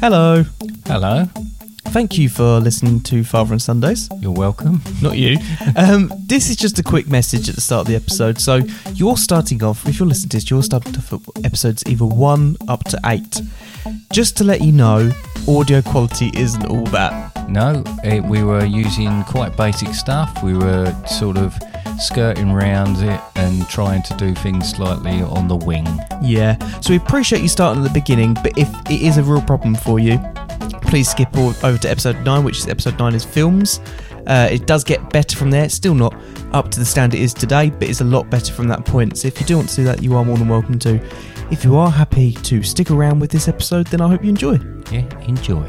Hello. Hello, Thank you for listening to Father and Sundays. you're welcome. Not you. Um, this is just a quick message at the start of the episode. So you're starting off, if you're listening to this, you're starting off at episodes either one up to eight. Just to let you know, audio quality isn't all that. No, it, we were using quite basic stuff. We were sort of skirting around it and trying to do things slightly on the wing. Yeah. So we appreciate you starting at the beginning, but if it is a real problem for you, please skip over to episode nine, which is episode nine is films. Uh, it does get better from there. It's still not up to the standard it is today, but it's a lot better from that point. So if you do want to do that, you are more than welcome to. If you are happy to stick around with this episode, then I hope you enjoy. Yeah, enjoy.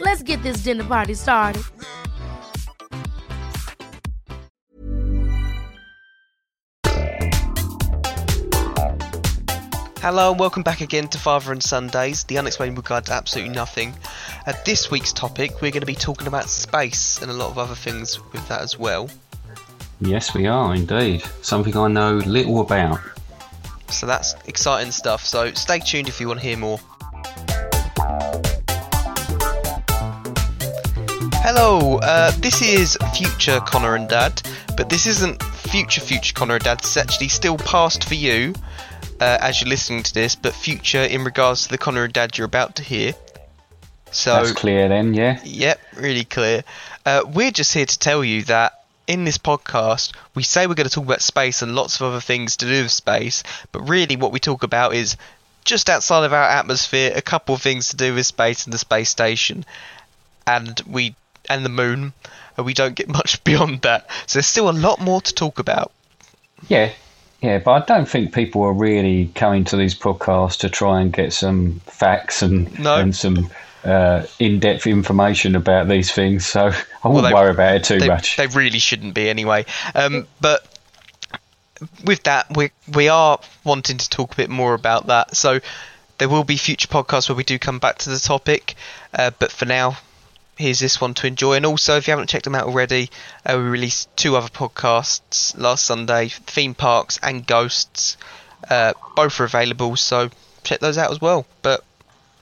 Let's get this dinner party started. Hello and welcome back again to Father and Sundays, the unexplainable guide to absolutely nothing. Uh, this week's topic, we're going to be talking about space and a lot of other things with that as well. Yes, we are indeed. Something I know little about. So that's exciting stuff. So stay tuned if you want to hear more. Hello, uh, this is future Connor and Dad, but this isn't future future Connor and Dad. It's actually still past for you uh, as you're listening to this, but future in regards to the Connor and Dad you're about to hear. So That's clear then, yeah? Yep, really clear. Uh, we're just here to tell you that in this podcast, we say we're going to talk about space and lots of other things to do with space, but really what we talk about is just outside of our atmosphere, a couple of things to do with space and the space station, and we and the moon. And we don't get much beyond that. So there's still a lot more to talk about. Yeah. Yeah, but I don't think people are really coming to these podcasts to try and get some facts and No. and some uh, in-depth information about these things. So I wouldn't they- worry about it too they, much. They really shouldn't be anyway. Um, but with that, we we are wanting to talk a bit more about that. So there will be future podcasts where we do come back to the topic. Uh, but for now, here's this one to enjoy. And also, if you haven't checked them out already, uh, we released two other podcasts last Sunday: theme parks and ghosts. Uh, both are available, so check those out as well. But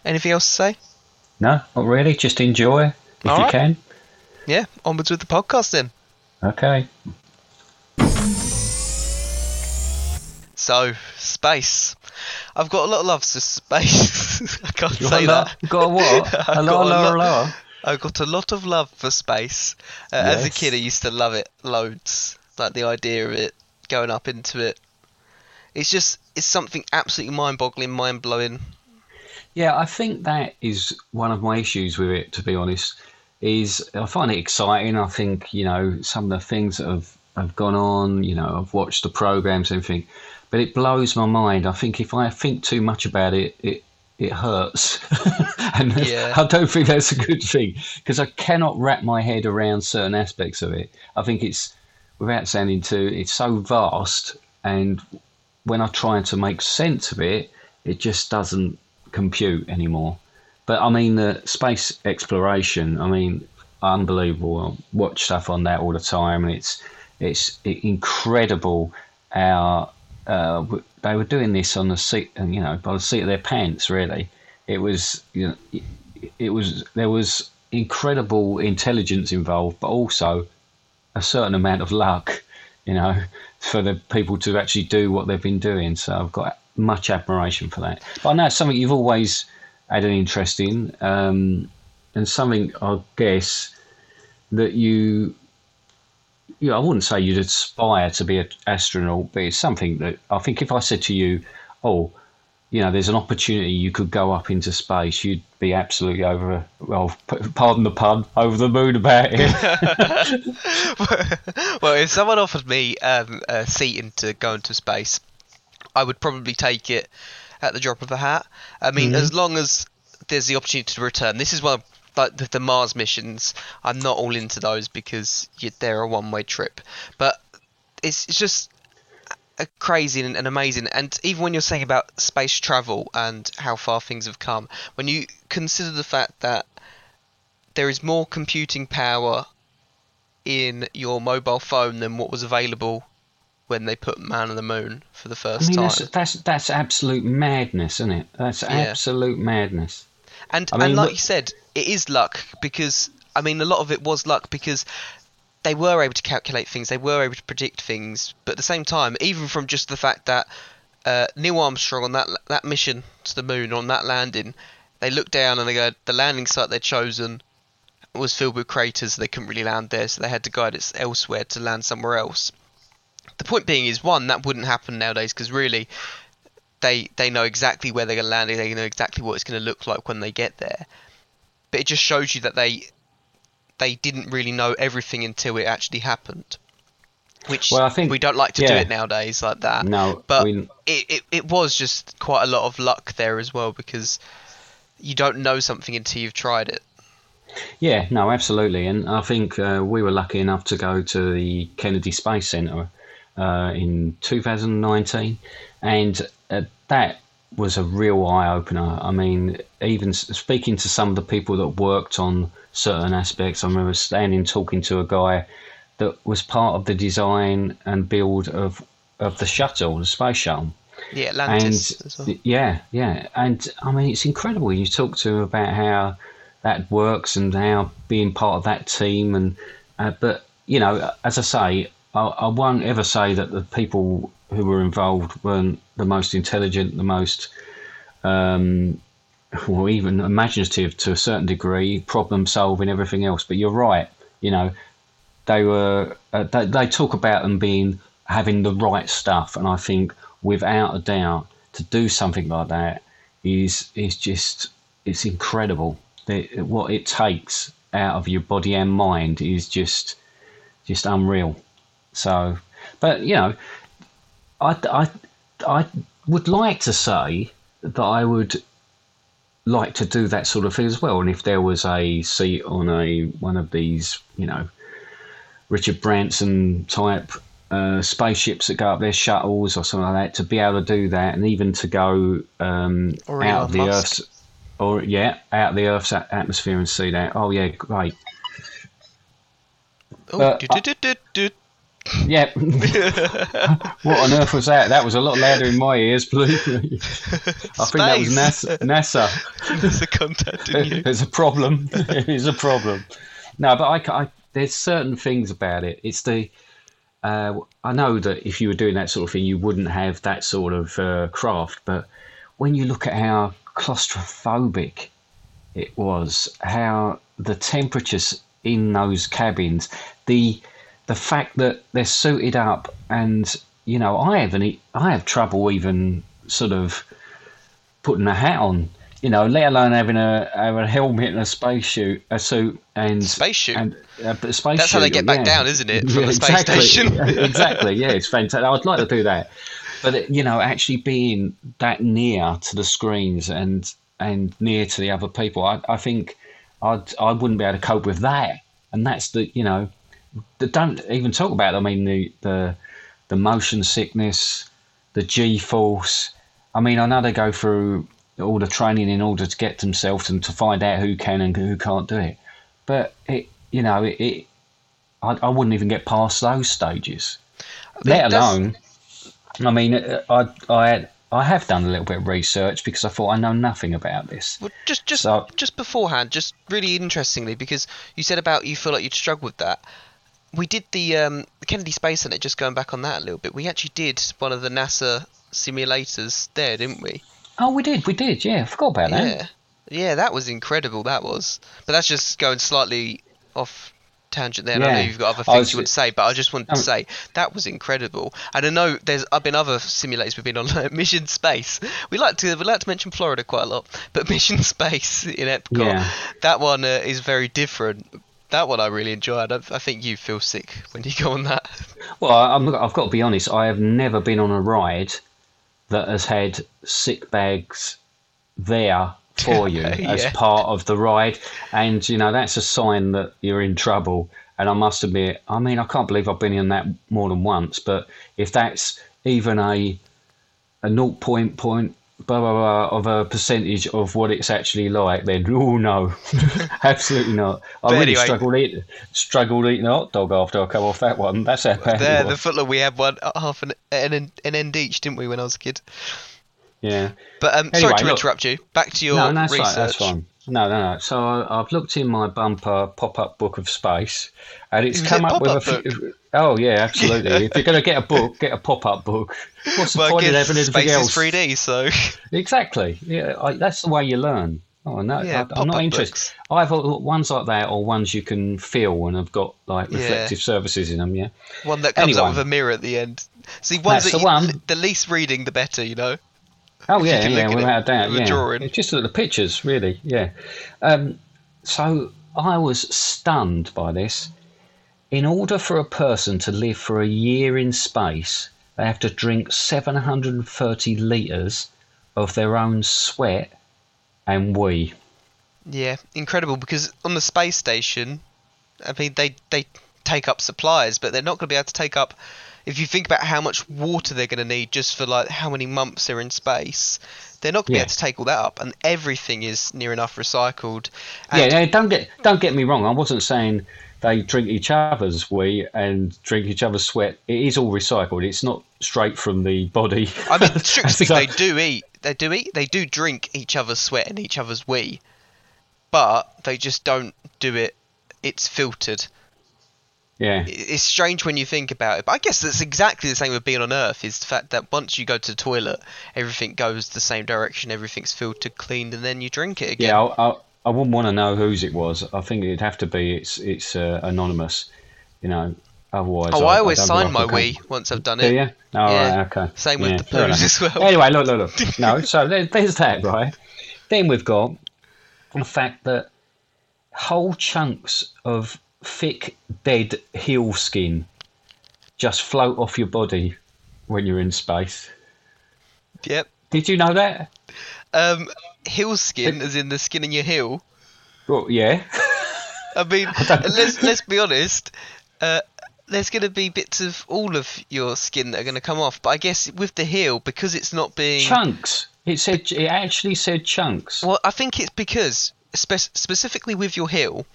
anything else to say? no, not really. Just enjoy if All you right. can. Yeah, onwards with the podcast then. Okay. So, space. I've got a lot of love for space. I can't You say that. got a what? A lot- hello. I've got a lot of love for space. Uh, As a kid, I used to love it loads. Like the idea of it, going up into it. It's just, it's something absolutely mind-boggling, mind-blowing. Yeah, I think that is one of my issues with it. To be honest, is I find it exciting. I think you know some of the things that have have gone on. You know, I've watched the programs and everything, but it blows my mind. I think if I think too much about it, it it hurts, and Yeah. I don't think that's a good thing because I cannot wrap my head around certain aspects of it. I think it's without sounding too, it's so vast, and when I try to make sense of it, it just doesn't compute anymore. But I mean, the space exploration, I mean, unbelievable. I watch stuff on that all the time, and it's it's incredible how uh, they were doing this on the seat, you know, by the seat of their pants. Really, it was you know, it was there was incredible intelligence involved, but also a certain amount of luck, you know, for the people to actually do what they've been doing. So I've got much admiration for that. But I know it's something you've always had an interest in, um, and something I guess that you, you know, I wouldn't say you'd aspire to be an astronaut, but it's something that I think if I said to you, oh, you know, there's an opportunity you could go up into space, you'd be absolutely over, well, pardon the pun, over the moon about it. well, if someone offered me um, a seat into going to space, I would probably take it at the drop of a hat. I mean, as long as there's the opportunity to return. This is one of like the, the Mars missions. I'm not all into those because you, they're a one-way trip, but it's, it's just a crazy and, and amazing. And even when you're saying about space travel and how far things have come, when you consider the fact that there is more computing power in your mobile phone than what was available when they put man on the moon for the I first mean, time. that's, that's, that's absolute madness, isn't it? That's absolute madness. And I mean, and like look- you said, it is luck because I mean a lot of it was luck because they were able to calculate things, they were able to predict things, but at the same time, even from just the fact that uh, Neil Armstrong on that that mission to the moon on that landing, they looked down and they go the landing site they'd chosen was filled with craters, they couldn't really land there, so they had to guide it elsewhere to land somewhere else. The point being is one that wouldn't happen nowadays because really they they know exactly where they're going to land. They know exactly what it's going to look like when they get there. But it just shows you that they they didn't really know everything until it actually happened. Which Well, I think- we don't like to do it nowadays like that. No, but we- it, it it was just quite a lot of luck there as well because you don't know something until you've tried it. Yeah, no, absolutely. And I think uh, we were lucky enough to go to the Kennedy Space Center uh, in 2019, and uh, that was a real eye opener. I mean, even speaking to some of the people that worked on certain aspects, I remember standing talking to a guy that was part of the design and build of of the shuttle, the space shuttle. Yeah, Atlantis as well. Yeah, yeah, and I mean it's incredible. You talk to him about how that works and how being part of that team, and uh, but you know, as I say, I, I won't ever say that the people who were involved weren't the most intelligent, the most um, or even imaginative to a certain degree, problem solving, everything else. But you're right, you know, they were uh, they, they talk about them being having the right stuff, and I think without a doubt to do something like that is is just it's incredible. The, what it takes out of your body and mind is just just unreal. So, but you know, I I I would like to say that I would like to do that sort of thing as well. And if there was a seat on a one of these, you know, Richard Branson type uh, spaceships that go up there, shuttles or something like that, to be able to do that, and even to go um, Or out of the Musk. Earth's, or yeah, out of the Earth's atmosphere and see that. Oh yeah, great. Oh, Uh, do, do, do, do. What on earth was that? That was a lot louder in my ears, believe me. I think that was NASA. NASA. There's a contact in you. There's a problem. There's a problem. No, but I, I- there's certain things about it. It's the uh, I know that if you were doing that sort of thing, you wouldn't have that sort of uh, craft. But when you look at how claustrophobic it was, how the temperatures in those cabins, the the fact that they're suited up, and you know, I haven't, e- I have trouble even sort of putting a hat on, you know, let alone having a having a helmet and a space suit, a suit and Space suit? And, but a space That's how they suit, get back down, isn't it, from the space exactly. station? exactly. Yeah, it's fantastic. I'd like to do that, but you know, actually being that near to the screens and and near to the other people, I, I think I'd I wouldn't be able to cope with that. And that's the you know, don't even talk about. It. I mean the the the motion sickness, the G force. I mean, I know they go through all the training in order to get themselves and to find out who can and who can't do it. But it, you know, it, it I, I wouldn't even get past those stages. Let alone, I mean, uh, I I had, I have done a little bit of research because I thought I know nothing about this. Well, just just So- just beforehand, just really interestingly, because you said about you feel like you'd struggle with that. We did the um, the Kennedy Space Center. Just going back on that a little bit, we actually did one of the NASA simulators there, didn't we? Oh, we did, we did, yeah. I forgot about that. Yeah. Yeah, that was incredible. That was, but that's just going slightly off tangent there. and I know Yeah. you've got other things was- you would say, but I just wanted to Um, say that was incredible. And I know there's I've been other simulators we've been on, like Mission Space. We like to we like to mention Florida quite a lot, but Mission Space in Epcot, Yeah. that one uh, is very different. That one I really enjoyed. I, I think you feel sick when you go on that. Well, I'm, I've got to be honest. I have never been on a ride that has had sick bags there for you as part of the ride, and you know that's a sign that you're in trouble. And I must admit, I mean, I can't believe I've been in that more than once. But if that's even a a point blah blah blah of a percentage of what it's actually like, then oh no, absolutely not. I really anyway- struggled eat struggled eating a hot dog after I come off that one. That's how bad There, the footler we had one uh, half an an, an end each, didn't we, when I was a kid? Yeah. But um, Anyway, sorry to look- interrupt you. Back to your No, that's research. fine. That's fine. No, no, no. So I, I've looked in my bumper pop-up book of space, and it's Is come it up with a few. Oh yeah, absolutely. if you're going to get a book, get a pop-up book. What's the Well, point of having anything space else? is 3D, so Exactly. Yeah, I, that's the way you learn. Oh no, Yeah, I, I'm not interested. books. Either ones like that or ones you can feel and have got like Yeah. reflective surfaces in them. Yeah. one that comes Anyway. up with a mirror at the end. See, ones That's that the you, one. the least reading, the better. You know. Oh yeah, yeah, it without a doubt. Yeah, drawing. It's just at the pictures, really. Yeah. Um, so I was stunned by this. In order for a person to live for a year in space, they have to drink 730 litres of their own sweat and wee. Yeah, incredible. Because on the space station, I mean, they they take up supplies, but they're not going to be able to take up. If you think about how much water they're going to need just for like how many months they're in space, they're not going to be able to take all that up, and everything is near enough recycled. Yeah, And yeah, don't get don't get me wrong. I wasn't saying they drink each other's wee and drink each other's sweat. It is all recycled. It's not straight from the body. I mean, strictly So- they do eat. They do eat. They do drink each other's sweat and each other's wee, but they just don't do it. It's filtered. Yeah. It's strange when you think about it, but I guess that's exactly the same with being on Earth. Is the fact that once you go to the toilet, everything goes the same direction. Everything's filtered, cleaned, and then you drink it again. Yeah, I, I, I wouldn't want to know whose it was. I think it'd have to be it's it's uh, anonymous, you know. Otherwise, oh, I, always don't sign my I wee once I've done it. you? Oh, Yeah. right, okay. Same with Yeah, the fair as well. Anyway, look, look, look. No, so there, there's that, right? Then we've got the fact that whole chunks of thick, dead heel skin just float off your body when you're in space. Yep. Did you know that? Um, heel skin, as in the skin in your heel. Well, yeah. I mean, let's let's be honest. Uh, there's going to be bits of all of your skin that are going to come off, but I guess with the heel, because it's not being. chunks. It said it actually said chunks. Well, I think it's because spe- specifically with your heel,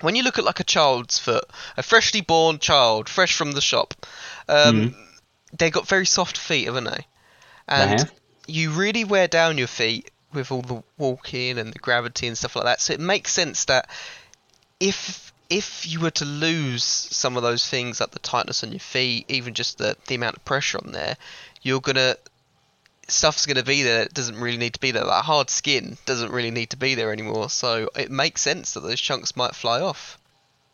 when you look at like a child's foot, a freshly born child, fresh from the shop, um, they got very soft feet, haven't they? And you really wear down your feet with all the walking and the gravity and stuff like that. So it makes sense that if if you were to lose some of those things like the tightness on your feet, even just the the amount of pressure on there, you're gonna stuff's gonna be there that doesn't really need to be there. That hard skin doesn't really need to be there anymore. So it makes sense that those chunks might fly off.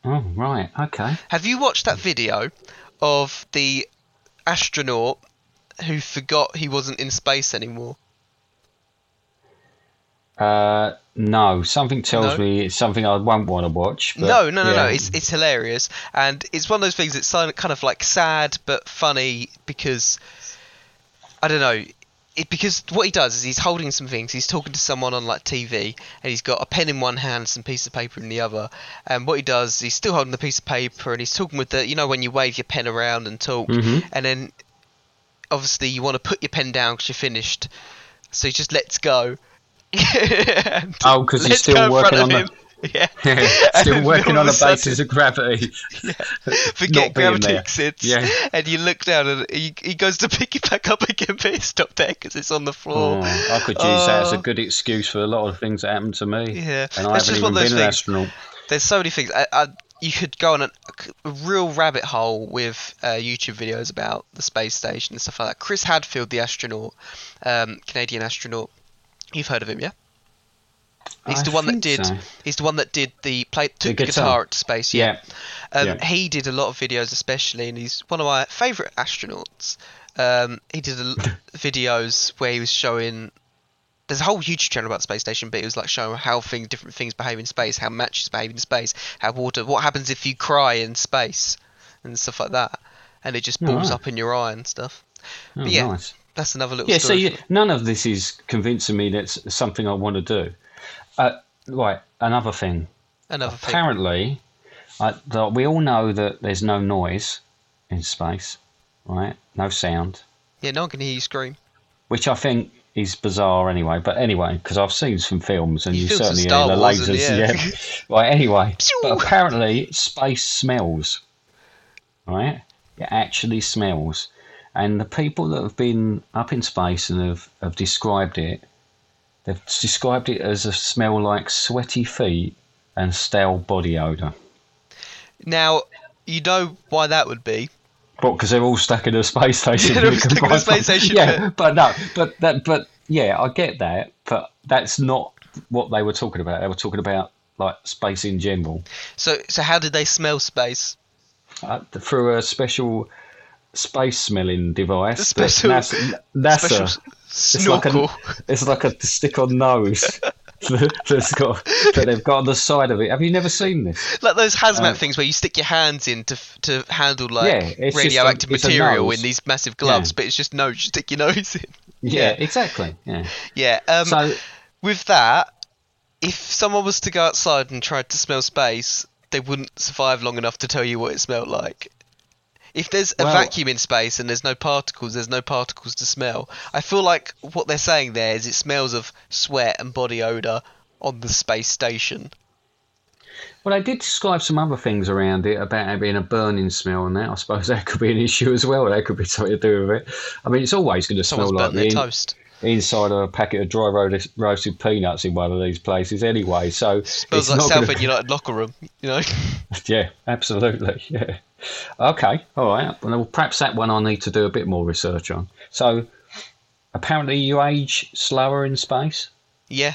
Oh right, okay. Have you watched that video of the astronaut who forgot he wasn't in space anymore? Uh, no, something tells No? me it's something I won't want to watch. But, no, no, no, no. It's it's hilarious, and it's one of those things that's kind of like sad but funny because I don't know. It, because what he does is he's holding some things. He's talking to someone on like TV, and he's got a pen in one hand, some piece of paper in the other. And what he does, he's still holding the piece of paper, and he's talking with the, you know, when you wave your pen around and talk, Mm-hmm. and then obviously you want to put your pen down because you're finished. So he just lets go. Oh, 'cause he's still go in front working on the- him. Yeah. Still working on a sudden- basis of gravity. forget Not being gravity exists, Yeah. and you look down and he, he goes to pick it back up again, but it's not there because it's on the floor. Oh, I could use that as a Oh. good excuse for a lot of things that happened to me. Yeah. and I That's haven't just even of those been an astronaut. There's so many things. I, I, you could go on a, a real rabbit hole with uh, YouTube videos about the space station and stuff like that. Chris Hadfield, the astronaut, um, Canadian astronaut. You've heard of him, yeah? He's I the one that did. so. He's the one that did the play. Took the guitar. guitar, to space. Yeah. Um, yeah. He did a lot of videos, especially, and he's one of my favourite astronauts. Um, he did a videos where he was showing. There's a whole YouTube channel about the space station, but it was like showing how things, different things behave in space, how matches behave in space, how water, what happens if you cry in space, and stuff like that. And it just balls Alright. up in your eye and stuff. Oh, but yeah, nice. That's another little Yeah, so you, none of this is convincing me that's something I want to do. Uh, right, another thing. another thing. Apparently, the, we all know that there's no noise in space, right? No sound, Yeah, no one can hear you scream. which I think is bizarre anyway. But anyway, because I've seen some films and You you certainly hear the and- lasers. yeah. right, anyway. But apparently, space smells, right? It actually smells. And the people that have been up in space and have, have described it, they've described it as a smell like sweaty feet and stale body odour. Now, you know why that would be. What? Because they're all stuck in a space station. Yeah, they're all You stuck in a space station, Yeah, yeah. but no, but that, but yeah, I get that, but that's not what they were talking about. They were talking about like space in general So, so how did they smell space? uh, through a special space smelling device. Special- NASA, NASA Special it's like a it's like a stick-on nose that's got that they've got on the side of it. Have you never seen this? like those hazmat Uh, things where you stick your hands in to to handle like Yeah, just radioactive a material in these massive gloves, Yeah. but it's just no, You stick your nose in. Yeah, Yeah. exactly. Yeah. Yeah. Um, So with that, if someone was to go outside and tried to smell space, they wouldn't survive long enough to tell you what it smelled like. If there's a Well- vacuum in space and there's no particles, there's no particles to smell. I feel like what they're saying there is it smells of sweat and body odor on the space station. Well, I did describe some other things around it about it being a burning smell, and that I suppose that could be an issue as well. That could be something to do with it. I mean, it's always going to smell like the in- toast. inside of a packet of dry roasted, peanuts in one of these places, anyway. So Smells it's like Southend gonna- United locker room, you know. Yeah, absolutely. Yeah. Okay. All right. Well, perhaps that one I need to do a bit more research on. So, apparently, you age slower in space. Yeah,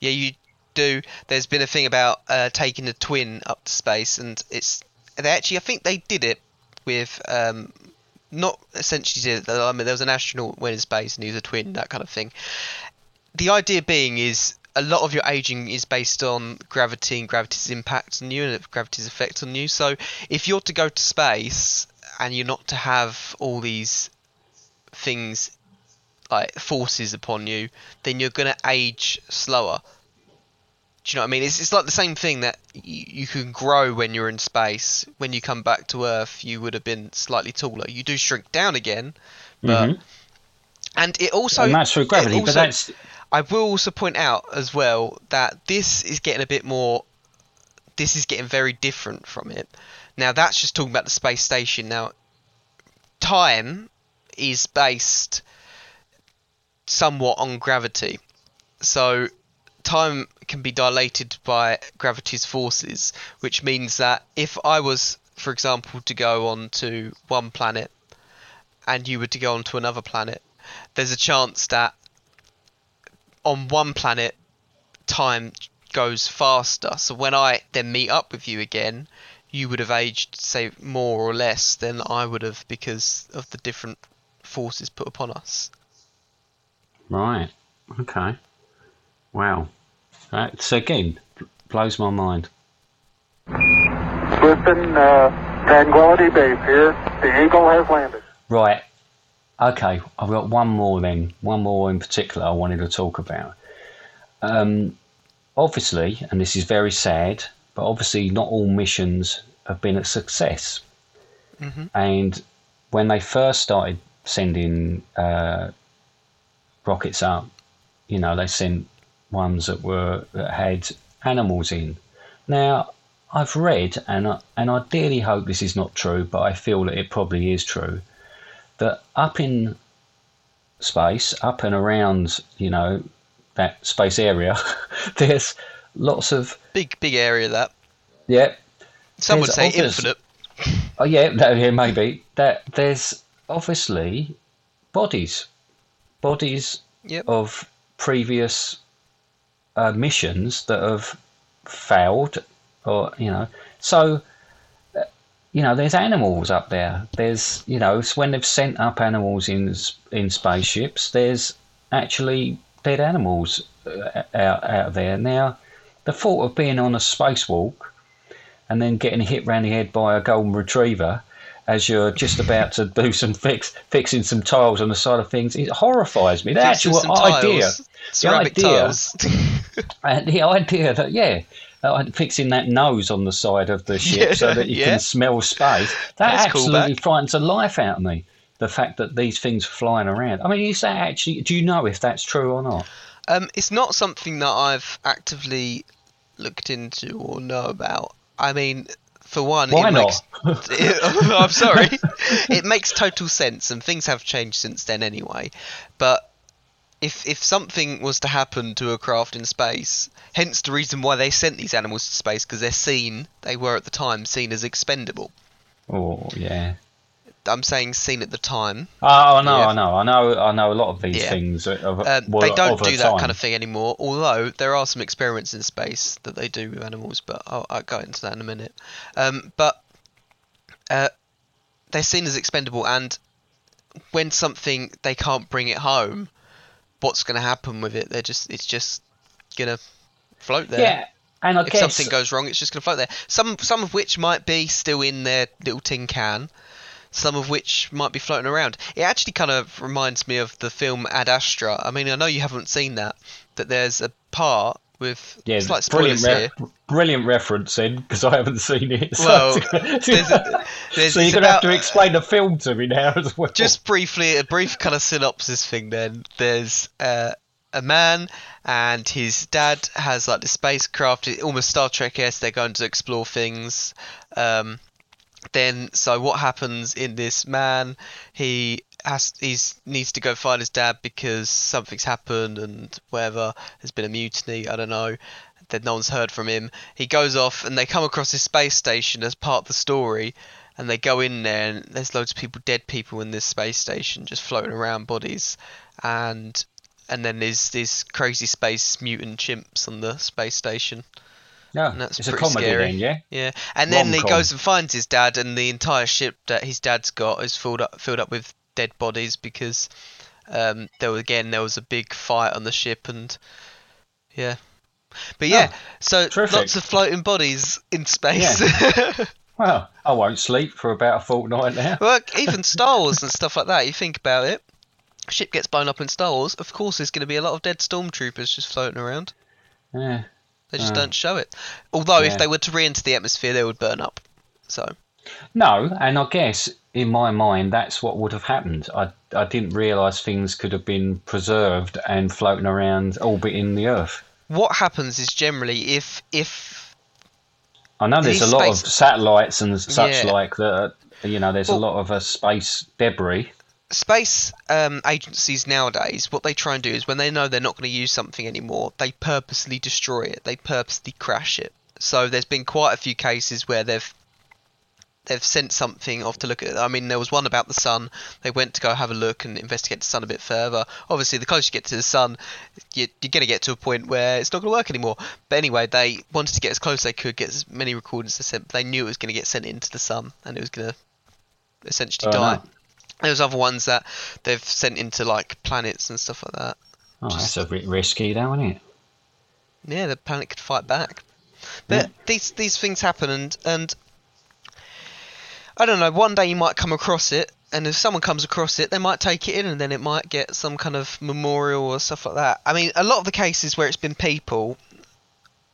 yeah, you do. There's been a thing about uh, taking a twin up to space, and it's they actually. I think they did it with um, not essentially did it. I mean, there was an astronaut went in space and he was a twin, that kind of thing. The idea being is a lot of your aging is based on gravity and gravity's impact on you and gravity's effect on you. So if you're to go to space and you're not to have all these things like forces upon you, then you're gonna age slower. Do you know what I mean? It's, it's like the same thing that you, you can grow when you're in space. When you come back to Earth, you would have been slightly taller. You do shrink down again, but Mhm. and it also and that's through it gravity, but that's I will also point out as well that this is getting a bit more. This is getting very different from it. Now that's just talking about the space station. Now, time is based somewhat on gravity, so time can be dilated by gravity's forces, which means that if I was, for example, to go on to one planet and you were to go on to another planet, there's a chance that on one planet time goes faster. So when I then meet up with you again, you would have aged, say, more or less than I would have because of the different forces put upon us. right. Okay. Wow. That so again blows my mind. Houston, uh, Tranquility Base here. The Eagle has landed. Right. Okay, I've got one more then. One more in particular I wanted to talk about. Um, obviously, and this is very sad, but obviously not all missions have been a success. And when they first started sending uh, rockets up, you know, they sent ones that were that had animals in. Now, I've read, and I, and I dearly hope this is not true, but I feel that it probably is true that up in space, up and around, you know, that space area, there's lots of Big, big area that. yeah. Some would say obvious- infinite. Oh yeah, no, yeah, maybe that there's obviously bodies, bodies Yep. of previous uh, missions that have failed, or you know, so you know, there's animals up there. There's you know, when they've sent up animals in in spaceships. There's actually dead animals uh, out out there now. The thought of being on a spacewalk and then getting hit round the head by a golden retriever as you're just about to do some fix fixing some tiles on the side of things it horrifies me. The actual idea, tiles, the idea, and the idea that yeah, uh, fixing that nose on the side of the ship Yeah, so that you yeah. can smell space. That That's absolutely back. frightens the life out of me. The fact that these things are flying around. I mean, is that actually? Do you know if that's true or not? Um, it's not something that I've actively looked into or know about. I mean, for one, Why it not? makes. I'm sorry. it makes total sense, and things have changed since then anyway. But if if something was to happen to a craft in space, hence the reason why they sent these animals to space, because they're seen, they were at the time seen as expendable. Oh yeah. I'm saying seen at the time. Oh, I know, Yeah. I know, I know, I know. A lot of these Yeah. things are, Um, they don't of do that time. kind of thing anymore. Although there are some experiments in space that they do with animals, but I'll, I'll go into that in a minute. Um, but uh, they're seen as expendable, and when something they can't bring it home, what's going to happen with it? They're just it's just gonna float there. Yeah, and I if something goes wrong, it's just going to float there. Some some of which might be still in their little tin can. Some of which might be floating around. It actually kind of reminds me of the film Ad Astra. I mean, I know you haven't seen that, but there's a part with yeah, slight brilliant, spoilers here. brilliant reference in because I haven't seen it. So, Well, there's, there's, so you're gonna have to explain the film to me now as well. just briefly, a brief kind of synopsis thing. Then there's uh, a man and his dad has like the spacecraft, almost Star Trek esque. They're going to explore things. Um, then, so what happens in this man? He has he's needs to go find his dad because something's happened and whatever. There's been a mutiny. I don't know. That no one's heard from him. He goes off and they come across this space station as part of the story and they go in there and there's loads of people dead people in this space station just floating around bodies and and then there's these crazy space mutant chimps on the space station yeah, and that's it's a pretty comedy scary. then, yeah. yeah and then he Rom-com. goes and finds his dad and the entire ship that his dad's got is filled up filled up with dead bodies because um there was again there was a big fight on the ship and yeah but yeah Oh, so terrific. lots of floating bodies in space Well, I won't sleep for about a fortnight now. Well, even Star Wars and stuff like that. You think about it. Ship gets blown up in Star Wars. Of course, there's going to be a lot of dead stormtroopers just floating around. Yeah. They just Uh, don't show it. Although, yeah. if they were to re-enter the atmosphere, they would burn up. So No, and I guess in my mind that's what would have happened. I I didn't realise things could have been preserved and floating around orbiting the Earth. what happens is generally if if I know there's a lot of satellites and such Yeah. like that. You know, there's a lot of uh, space debris. space um, agencies nowadays, what they try and do is when they know they're not going to use something anymore, they purposely destroy it. They purposely crash it. So there's been quite a few cases where they've they've sent something off to look at. I mean, there was one about the sun. They went to go have a look and investigate the sun a bit further. Obviously, the closer you get to the sun, you, you're going to get to a point where it's not going to work anymore. But anyway, they wanted to get as close as they could, get as many recordings as they sent. They knew it was going to get sent into the sun and it was going to essentially Oh, no. die. There's other ones that they've sent into like planets and stuff like that. Oh, Just- that's a bit risky, though, isn't it? Yeah, the planet could fight back. But Yeah. these these things happen, and and I don't know. One day you might come across it, and if someone comes across it, they might take it in, and then it might get some kind of memorial or stuff like that. I mean, a lot of the cases where it's been people,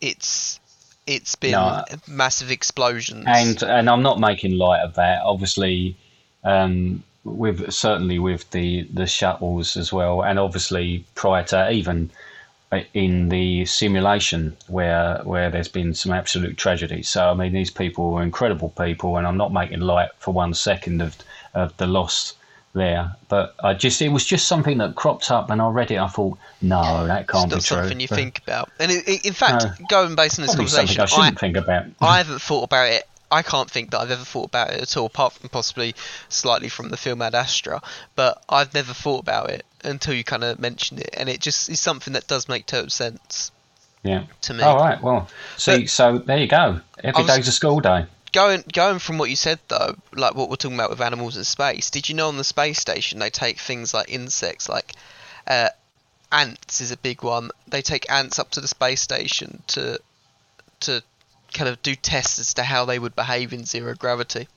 it's it's been No. massive explosions. And and I'm not making light of that. Obviously, um, with certainly with the the shuttles as well, and obviously prior to even Uh, in the simulation where where there's been some absolute tragedy. So I mean, these people were incredible people, and I'm not making light for one second of of the loss there. But I just it was just something that cropped up, and I read it. I thought, no, that can't be true. something you But think about. And it, it- in fact, No. going based on this conversation, I shouldn't think about. I haven't thought about it. I can't think that I've ever thought about it at all, apart from possibly slightly from the film Ad Astra. But I've never thought about it until you kind of mentioned it, and it just is something that does make total sense. Yeah. To me. All right. Well, see, But- so there you go. Every day's a school day. Going going from what you said though, like what we're talking about with animals in space. Did you know on the space station they take things like insects, like uh, ants is a big one. They take ants up to the space station to to kind of do tests as to how they would behave in zero gravity.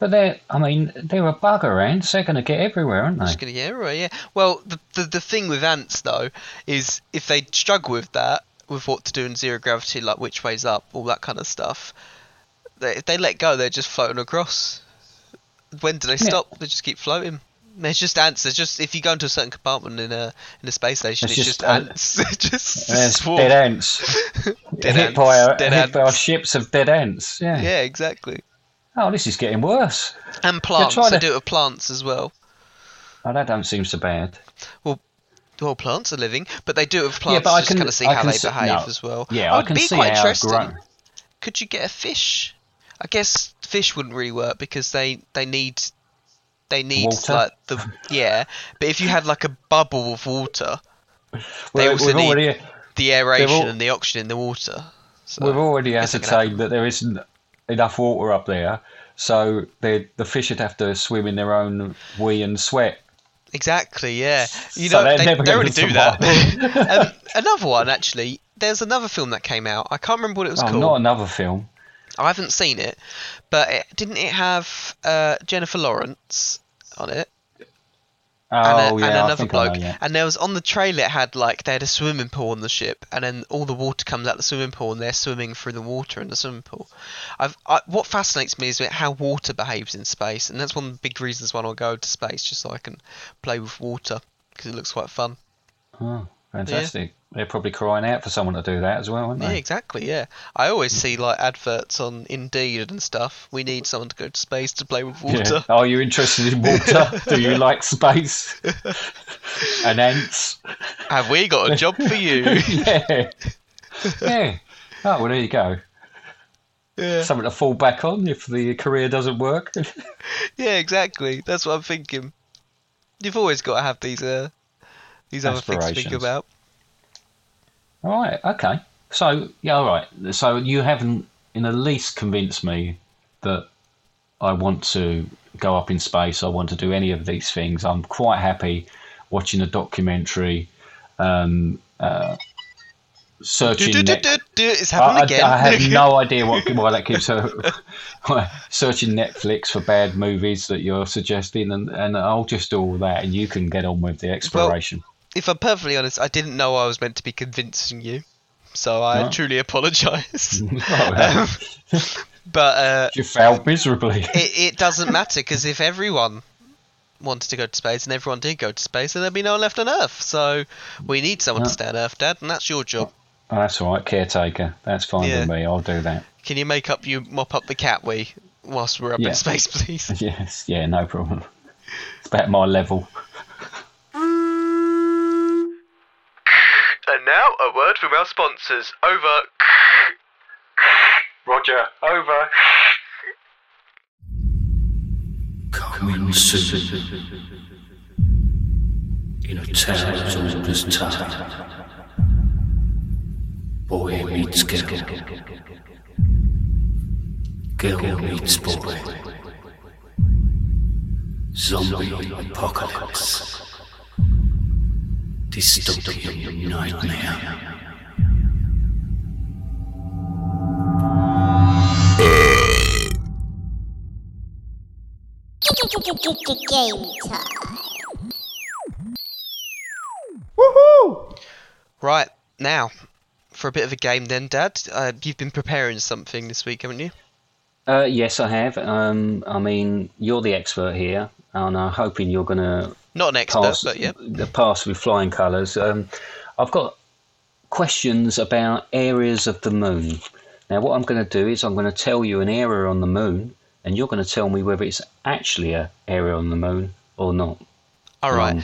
But they're, I mean, they're a bugger ants. They're going to get everywhere, aren't they? Just gonna get everywhere, yeah. Well, the, the the thing with ants though is if they struggle with that, with what to do in zero gravity, like which way's up, all that kind of stuff. They, if they let go, they're just floating across. When do they stop? They just keep floating. There's just ants. There's just if you go into a certain compartment in a in a space station, It's it's, just, uh, ants. just swarm. dead ants. Dead hit ants, by, a, dead hit by ants. ships of dead ants. Yeah. Yeah, exactly. Oh, this is getting worse. And plants. trying They to- do it with plants as well. Oh, that don't seem so bad. Well, well, plants are living, but they do it with plants Yeah, but I just can- kind of see I how they see- behave no. as well. Yeah, Oh, I it'd can be see quite how grown. Could you get a fish? I guess fish wouldn't really work because they they need they need Water? like the yeah. But if you had like a bubble of water, they also need already, the aeration all- and the oxygen in the water. So, we've already guess it can ascertained that there isn't enough water up there, so the the fish would have to swim in their own wee and sweat. Exactly, yeah. You So know, they're they gonna really do that. um, another one, actually. There's another film that came out. I can't remember what it was Oh, called. not another film. I haven't seen it, but it, didn't it have uh, Jennifer Lawrence on it? Oh and, a, yeah, and another I know, bloke. yeah. And there was on the trailer it had like they had a swimming pool on the ship, and then all the water comes out the swimming pool, and they're swimming through the water in the swimming pool. I've I, what fascinates me is how water behaves in space, and that's one of the big reasons why I go to space, just so I can play with water because it looks quite fun. Oh, fantastic. They're probably crying out for someone to do that as well, aren't they? Yeah, exactly. Yeah, I always see like adverts on Indeed and stuff. We need someone to go to space to play with water. Yeah. Are you interested in water? do you like space? and ants? Have we got a job for you? yeah. Yeah. Oh, well, there you go. yeah. Something to fall back on if the career doesn't work. Yeah, exactly. That's what I'm thinking. You've always got to have these uh these other things to think about. All right. Okay. So, yeah, all right. So you haven't in the least convinced me that I want to go up in space. I want to do any of these things. I'm quite happy watching a documentary, um, uh, searching. net- Du-du-du-du-du, It's happening I, again. I, I have no idea what, why that keeps her searching Netflix for bad movies that you're suggesting, and, and I'll just do all that, and you can get on with the exploration. If I'm perfectly honest, I didn't know I was meant to be convincing you, so I No. truly apologise. Um, but uh, you failed miserably. it, it doesn't matter because if everyone wanted to go to space and everyone did go to space, then there'd be no one left on Earth. So we need someone to No. stay on Earth, Dad, and that's your job. Oh, that's all right, caretaker. That's fine Yeah. with me. I'll do that. Can you make up you mop up the cat we whilst we're up Yeah. in space, please? Yes, yeah, no problem. It's about my level. And now a word from our sponsors. Over. Roger, over. Coming soon. In a town as old as time. Boy meets girl. Girl meets boy. Zombie apocalypse. Dystopian nightmare. Game time. Right, now, for a bit of a game then, Dad. Uh, you've been preparing something this week, haven't you? Uh, yes, I have. Um, I mean, you're the expert here, and I'm hoping you're going to Not an expert, pass, but yeah. the pass with flying colours. Um, I've got questions about areas of the moon. Now, what I'm going to do is I'm going to tell you an area on the moon, and you're going to tell me whether it's actually a area on the moon or not. All right. Um,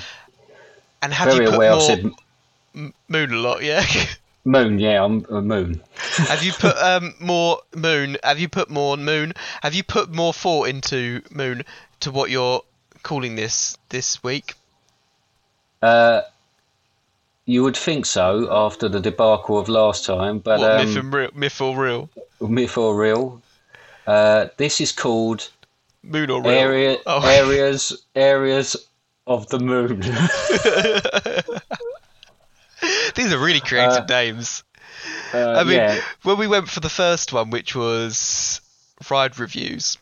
and have very you put aware. More said m- moon a lot? Yeah. moon. Yeah, I'm a moon. have you put um more moon? Have you put more moon? Have you put more thought into moon to what you're calling this this week? Uh, You would think so after the debacle of last time, but what, um, myth, and real, myth or real? myth or real. Uh, this is called Moon or real? area Oh. areas areas of the moon. These are really creative Uh, names. Uh, I mean, yeah, when we went for the first one, which was ride reviews,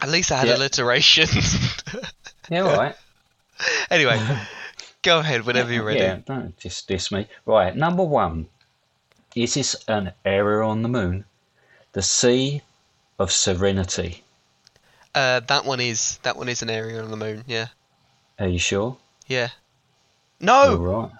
at least I had Yeah. alliteration. yeah, all right. anyway, go ahead whenever you're ready. Yeah, don't just diss me. Right, number one. Is this an area on the moon? The Sea of Serenity. Uh, that one is that one is an area on the moon. Yeah, Are you sure? yeah. No, right.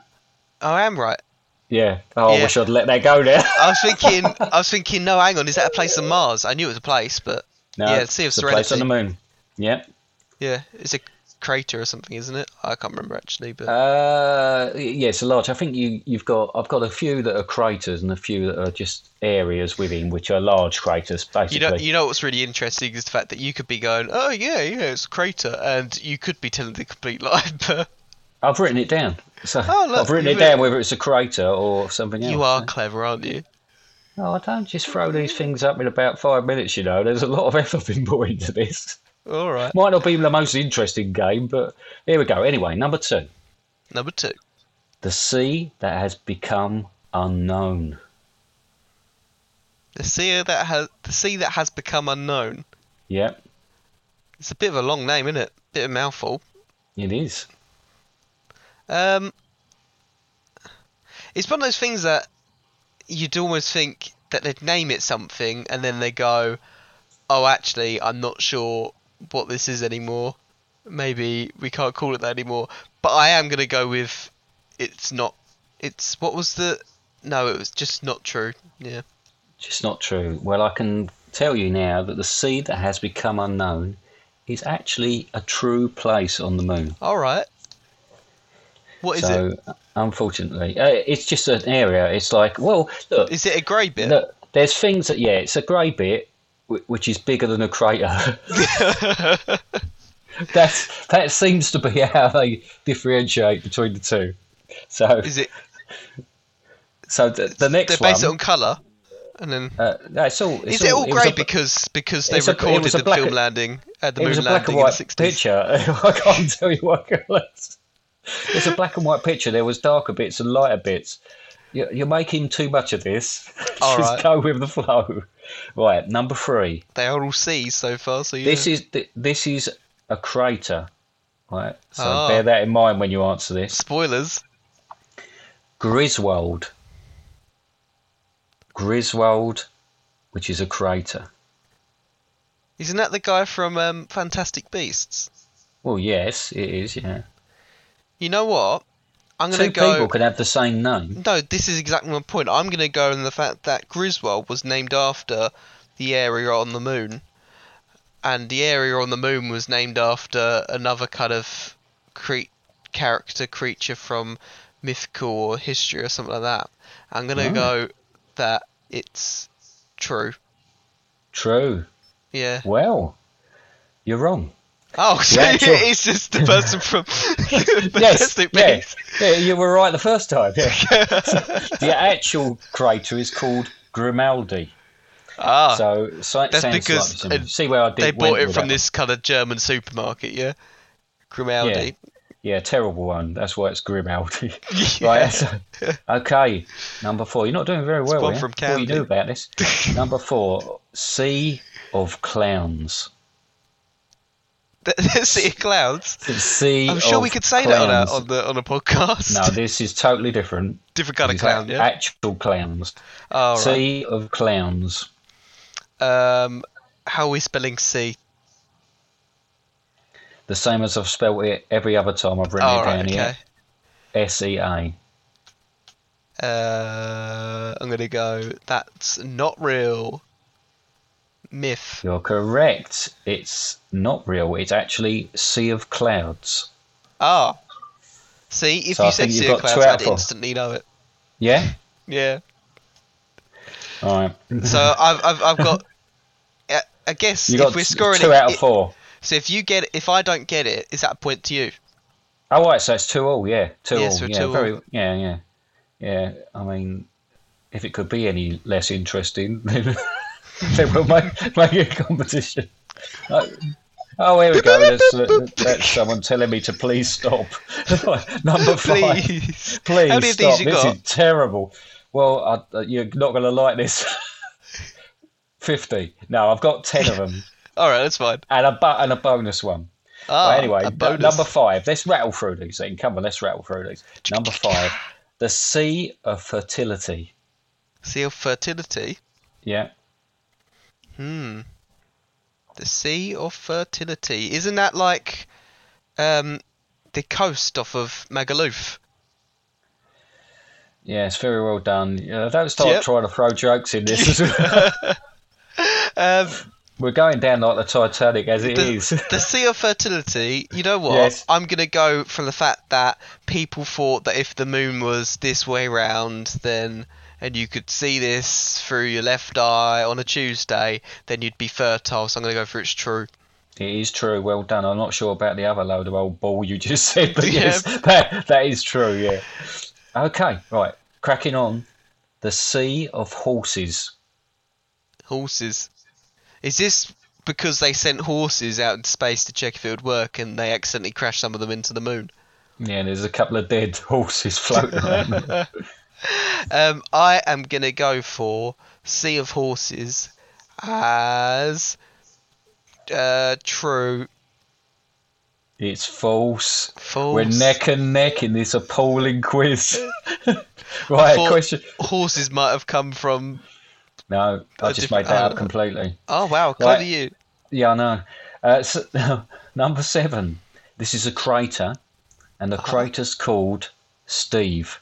I am right. Yeah. Oh, I wish I'd let that go there. I was thinking. I was thinking. No, hang on. Is that a place on Mars? I knew it was a place, but No, yeah, Sea of it's a place on the moon. Yep. yeah, it's a crater or something, isn't it? I can't remember actually, but Uh, yeah, it's a large. I think you you've got. I've got a few that are craters and a few that are just areas within, which are large craters, Basically, you know, you know what's really interesting is the fact that you could be going, oh yeah, yeah, it's a crater, and you could be telling the complete lie, but I've written it down. So Oh, look, I've written it down whether it's a crater or something else. you are so- clever, aren't you? Oh, I don't just throw these things up in about five minutes. You know, there's a lot of effort been put into this. All right. Might not be the most interesting game, but here we go. Anyway, number two, Number two. the sea that has become unknown. The sea that has the sea that has become unknown. Yep, It's a bit of a long name, isn't it? Bit of a mouthful. it is. Um, it's one of those things that you'd almost think that they'd name it something, and then they go, "Oh, actually, I'm not sure what this is anymore. Maybe we can't call it that anymore." But I am gonna go with, it's not. It's what was the? No, it was just not true. Yeah. Just not true. Well, I can tell you now that the sea that has become unknown is actually a true place on the moon. All right. What is so, it? unfortunately, uh, it's just an area. It's like, well, look, Is it a grey bit? look. There's things that, yeah, it's a grey bit which is bigger than a crater. That's that seems to be how they differentiate between the two. So, Is it? so the, the next base it one, on colour, and then. uh, that's all. It's Is it all grey because because they it's a- recorded a the film landing at the it moon was a black and landing in the white 60s? picture. I can't tell you what colours. It's a black and white picture. There was darker bits and lighter bits. You're, you're making too much of this. All Just right. go with the flow. Right, number three. They are all C's so far, so yeah. This is this is a crater. Right, so Ah. bear that in mind when you answer this. spoilers. Grindelwald. Grindelwald, which is a crater. Isn't that the guy from um, Fantastic Beasts? Well, yes, it is. Yeah, You know what? I'm gonna two go. people can have the same name. No, this is exactly my point. I'm gonna go in the fact that Grindelwald was named after the area on the moon, and the area on the moon was named after another kind of cre- character creature from mythical or history or something like that. I'm gonna Right. go that it's true. True. Yeah. Well, you're wrong. Oh, so actual- it's just the person from yes, Fantastic yeah, Beasts. yeah, you were right the first time. Yeah. the actual crater is called Grimaldi. Ah, So so- that's sounds because similar. uh, see where I did. they bought it from this kind of German supermarket, yeah. Grimaldi. one. Yeah, terrible one. That's why it's Grimaldi. Yeah. right. so- okay, number four. You're not doing very well. one yeah? from Thought you knew about this. number four. Sea of Clowns. Sea of Clouds. Sea. I'm sure we could say that on a, on the on a podcast. No, this is totally different. Different kind of clown, yeah. Actual clowns. Oh, right. Sea of Clowns. Um, how are we spelling C? The same as I've spelled it every other time I've written Oh, it right, down okay. here. S E A. Uh, I'm gonna go. That's not real. Myth. You're correct. It's not real. It's actually Sea of Clouds. Ah. See, if So you I said Sea of Clouds, I'd instantly know it. Yeah? Yeah. All right. So I've I've, I've got. I- guess you if we're scoring two it, out of it- four. So if you get if I don't get it, is that a point to you? Oh, right. So it's two all. Yeah. Two Yeah, all. so yeah. two all. Yeah. Yeah. Yeah, I mean, if it could be any less interesting, then, then we'll make, make a competition. Uh, oh, here we go. That's, uh, that's someone telling me to please stop. Number five. Please. Please How many of stop. these you this got? is terrible. Well, I, uh, you're not going to like this. 50. No, I've got 10 of them. All right, that's fine. and a bu- and a bonus one. Ah, Well, anyway, bonus. number five. Let's rattle through these. Then come on, let's rattle through these. Number five, the sea of fertility. Sea of fertility. Yeah, Hmm. The Sea of Fertility. Isn't that like um the coast off of Magaluf? yeah, it's very well done. Yeah, don't start Yep. trying to throw jokes in this. Um We're going down like the Titanic as it the, is. the Sea of Fertility, you know what? Yes. I'm going to go from the fact that people thought that if the moon was this way round, then and you could see this through your left eye on a Tuesday, then you'd be fertile. So I'm going to go for it's true. It is true. Well done. I'm not sure about the other load of old ball you just said, but Yeah. yes, that, that is true. Yeah. Okay. Right. Cracking on. The sea of horses. Horses. Is this because they sent horses out into space to check if it would work and they accidentally crashed some of them into the moon? Yeah, there's a couple of dead horses floating around. Um, I am gonna go for Sea of Horses as uh, true. It's false. False. We're neck and neck in this appalling quiz. Right, question. Horses might have come from. No, I just made that up oh. completely. Oh wow, clever Right. you. Yeah, I know. Uh, so, number seven. This is a crater, and the crater's called Steve.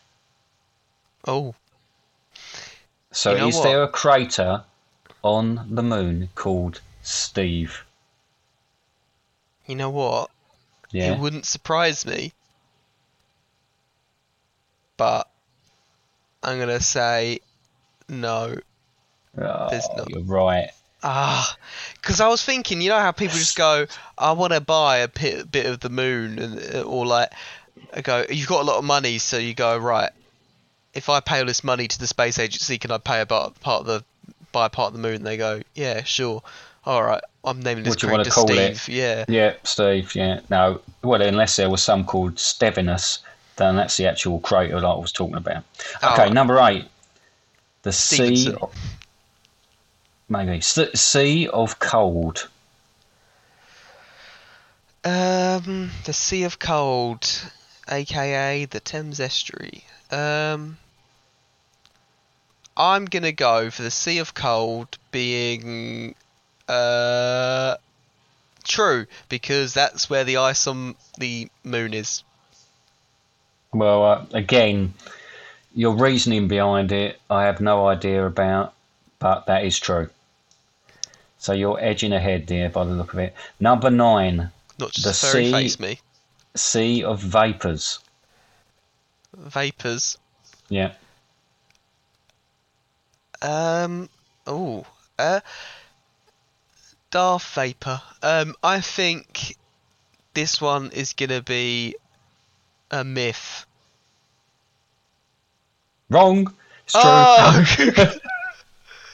Oh, So, You know is what? there a crater on the moon called Steve? you know what? Yeah. It wouldn't surprise me, but I'm gonna say no. Oh, there's not. You're right. Ah, because I was thinking, you know how people just go, I want to buy a bit, bit of the moon, and uh, or like, I go, you've got a lot of money, so you go right. If I pay all this money to the space agency, can I pay a part, of the buy a part of the moon? They go, yeah, sure. All right, I'm naming this What do you wanna crater call Steve. it? Yeah. Yeah, Steve. Yeah. No. Well, unless there was some called Stevinus, then that's the actual crater that I was talking about. Oh. Okay, number eight. The sea. Of, maybe S- sea of cold. Um, the Sea of Cold, aka the Thames Estuary. Um, I'm gonna go for the Sea of Cold being uh true because that's where the ice on the moon is. Well, uh, again, your reasoning behind it, I have no idea about, but that is true. So you're edging ahead there by the look of it. Number nine, Not just The sea- face me. sea of vapors. Vapors. Yeah. Um. Oh. Uh. Darth Vapor. Um. I think this one is gonna be a myth. Wrong. It's true. Oh.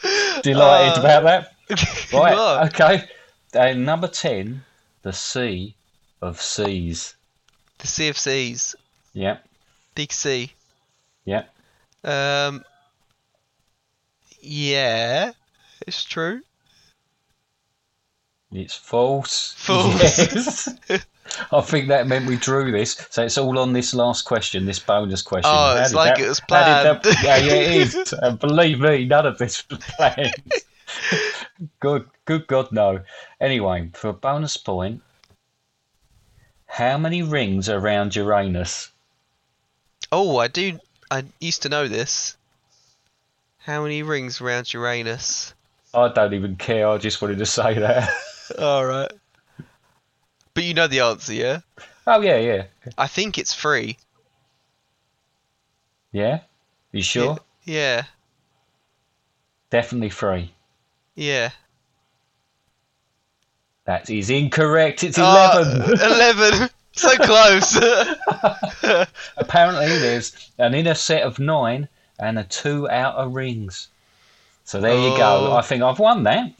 Delighted Uh, about that. Right. Okay. And number ten, the sea of seas. The Sea of Seas. Yeah. Big C. Yeah. Um. Yeah. It's true. It's false. False. Yes. I think that meant we drew this, so it's all on this last question, this bonus question. Oh, How it's like that- it was did that- planned. yeah, yeah, it is. And believe me, none of this was planned. good, good God, no. Anyway, for a bonus point, how many rings are around Uranus? Oh, I do. I used to know this. How many rings around Uranus? I don't even care. I just wanted to say that. All right. But you know the answer, yeah? oh yeah, yeah, I think it's three. yeah. You sure? Yeah. Definitely three. Yeah. That is incorrect. It's Oh, eleven. 11. So close. Apparently, there's an inner set of nine and a two outer rings. So there you go. Oh. I think I've won that.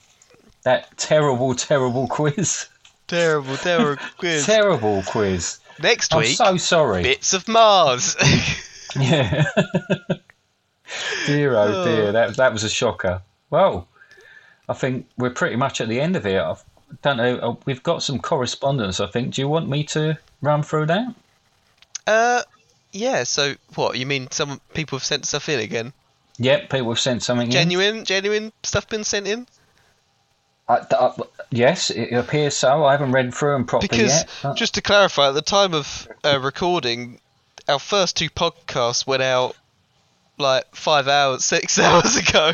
That terrible, terrible quiz. terrible, terrible quiz. Terrible quiz. Next week. I'm so sorry. bits of Mars. Yeah. dear oh dear, that that was a shocker. Well, I think we're pretty much at the end of it. I don't know. We've got some correspondence. I think. Do you want me to run through that? uh, yeah. So what? You mean some people have sent stuff in again? Yep, people have sent something in. Genuine, genuine stuff been sent in? I, I, yes, it appears so. I haven't read through them properly Because yet. but- just to clarify, at the time of uh, recording, our first two podcasts went out like five hours, six hours ago.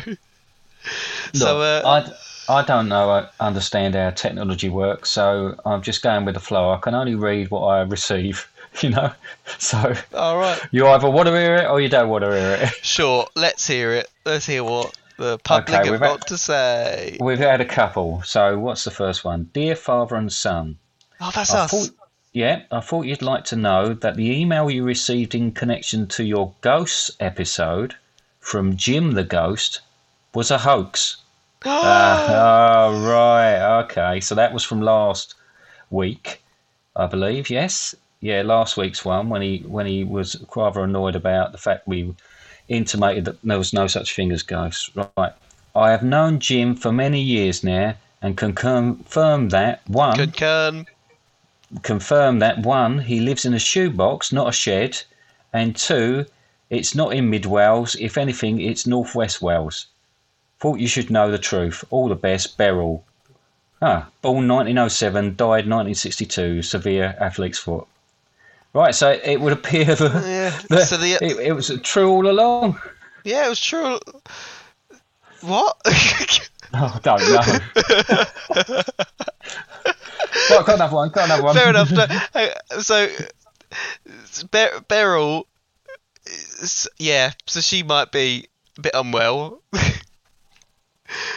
so Look, uh, I, I don't know, I understand how technology works, so I'm just going with the flow. I can only read what I receive, you know. So all right, you either want to hear it or you don't want to hear it. sure. Let's hear it. Let's hear what the public Okay, have got had- to say. We've had a couple. So what's the first one? Dear father and son. Oh, that's I us. thought, yeah, I thought you'd like to know that the email you received in connection to your ghosts episode from Jim the Ghost was a hoax. Ah, oh, right. Okay. So that was from last week, I believe. Yes. Yeah, last week's one when he when he was rather annoyed about the fact we intimated that there was no such thing as ghosts. Right. I have known Jim for many years now and can confirm that one can. confirm that one, he lives in a shoebox, not a shed, and two, it's not in Mid Wales. If anything, it's Northwest Wales. Thought you should know the truth. All the best, Beryl. Ah, born 1907, died 1962, severe athlete's foot. Right, so it would appear that, Yeah. that so the it, it was true all along. yeah, it was true. What? Oh, I don't know. right, got another one. Got another one. Fair enough. No, so, Ber- Beryl, yeah. So she might be a bit unwell.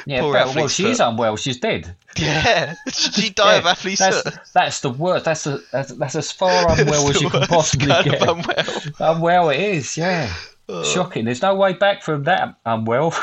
Yeah, Poor well, athlete's she foot. unwell. She's dead. yeah, she died of Yeah, athlete's that's, foot. that's the worst. That's, the, that's that's as far unwell as you can possibly of get. unwell. Unwell it is, yeah. Uh. Shocking. There's no way back from that unwell.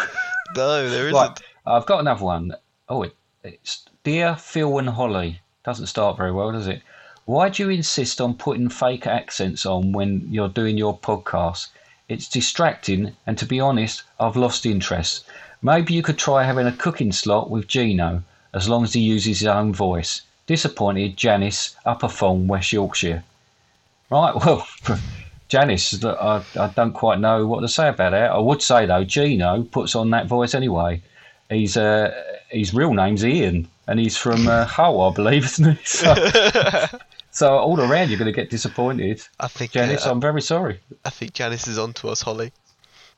No, there isn't. I've got another one. Oh, it, it's dear Phil and Holly. Doesn't start very well, does it? Why do you insist on putting fake accents on when you're doing your podcast? It's distracting, and to be honest, I've lost interest. Maybe you could try having a cooking slot with Gino, as long as he uses his own voice. Disappointed, Janice, Upper Thorn, West Yorkshire. Right, well, Janice, I, I don't quite know what to say about that. I would say though, Gino puts on that voice anyway. He's uh, his real name's Ian, and he's from uh, Hull, I believe, isn't he? So, so all around, you're going to get disappointed. I think Janice, uh, I'm very sorry. I think Janice is on to us, Holly.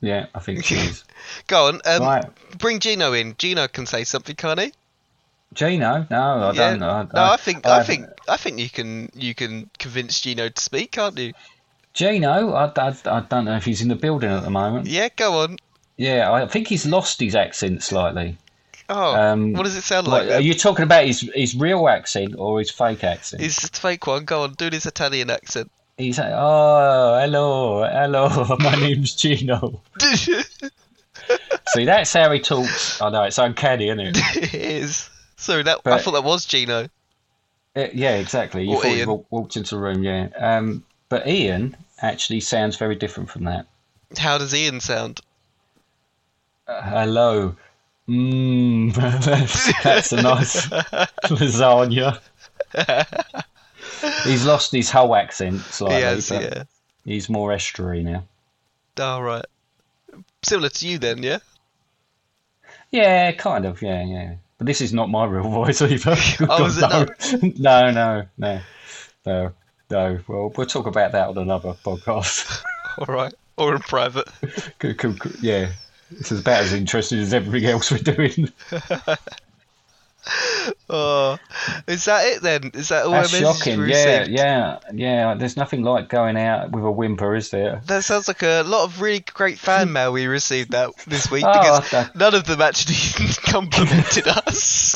Yeah, I think she is. Go on, um, Right. bring Gino in. Gino can say something, can't he? Gino? No, I yeah. don't. I, no, I think I, I- think I think you can you can convince Gino to speak, can't you? Gino, I, I, I don't know if he's in the building at the moment. Yeah, go on. Yeah, I think he's lost his accent slightly. Oh, Um, what does it sound What, like? are you talking about his his real accent or his fake accent? Is it a fake one? Go on, do this Italian accent. He's like, oh, hello, hello, my name's Gino. See, that's how he talks. I know, it's uncanny, isn't it? it is. Sorry, that I thought that was Gino. Uh, yeah, exactly. You Or thought he Ian. wa- walked into the room, yeah. Um, but Ian actually sounds very different from that. How does Ian sound? Uh, hello. Mmm, that's, that's a nice lasagna. He's lost his whole accent slightly, He has, yeah. he's more estuary now. All right. Similar to you then, yeah. Yeah, kind of. Yeah, yeah. But this is not my real voice either. Oh, is it no. no, no, no, no, no. Well, we'll talk about that on another podcast. All right. Or in private. Yeah, this is about as interesting as everything else we're doing. Oh, is that it then? Is that all That's messages shocking. Yeah, yeah, yeah. There's nothing like going out with a whimper, is there? That sounds like a lot of really great fan mail we received that this week Oh, because okay. none of them actually complimented us.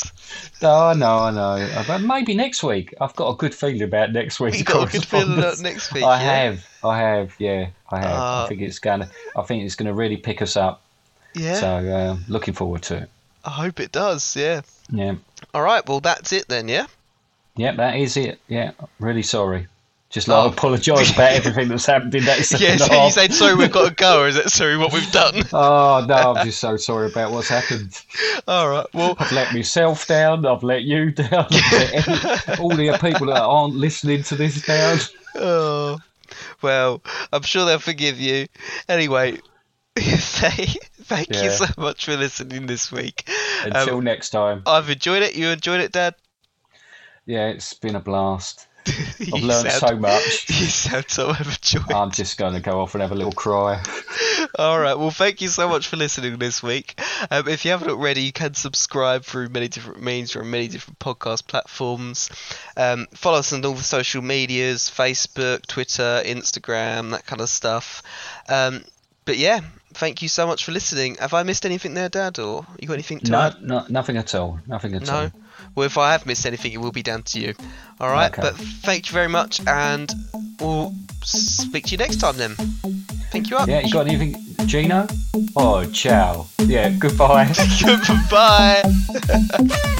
Oh, no, know, I know. Uh, But maybe next week. I've got a good feeling about next week's You got a good feeling about next week, I yeah? have, I have, yeah, I have. Ah. I think it's gonna, I think it's gonna really pick us up. Yeah. So, uh, looking forward to it. I hope it does. Yeah. Yeah, All right. Well, that's it then. Yeah. yeah, that is it. Yeah, really sorry. Just Oh. like I apologise about everything that's happened in that second Yeah. So half. you said sorry, we've got to go, or is it sorry what we've done? Oh no, I'm just so sorry about what's happened. All right. Well, I've let myself down. I've let you down. Let all the people that aren't listening to this down. oh, well, I'm sure they'll forgive you. Anyway, thank thank you so much for listening this week. Until Um, next time. I've enjoyed it. You enjoyed it, Dad? Yeah, it's been a blast. I've learned sound- so much. You sound so overjoyed. I'm just going to go off and have a little cry. All right. Well, thank you so much for listening this week. Um, if you haven't already, you can subscribe through many different means from many different podcast platforms. Um, follow us on all the social medias: Facebook, Twitter, Instagram, that kind of stuff. Um, but yeah, thank you so much for listening. Have I missed anything there, Dad, or you got anything to No, add? no, nothing at all. Nothing at No. all. Well, if I have missed anything, it will be down to you. All right. Okay. But thank you very much, and we'll speak to you next time then. Thank you up. Yeah, you got anything, Gino? Oh, ciao. Yeah, goodbye. Goodbye.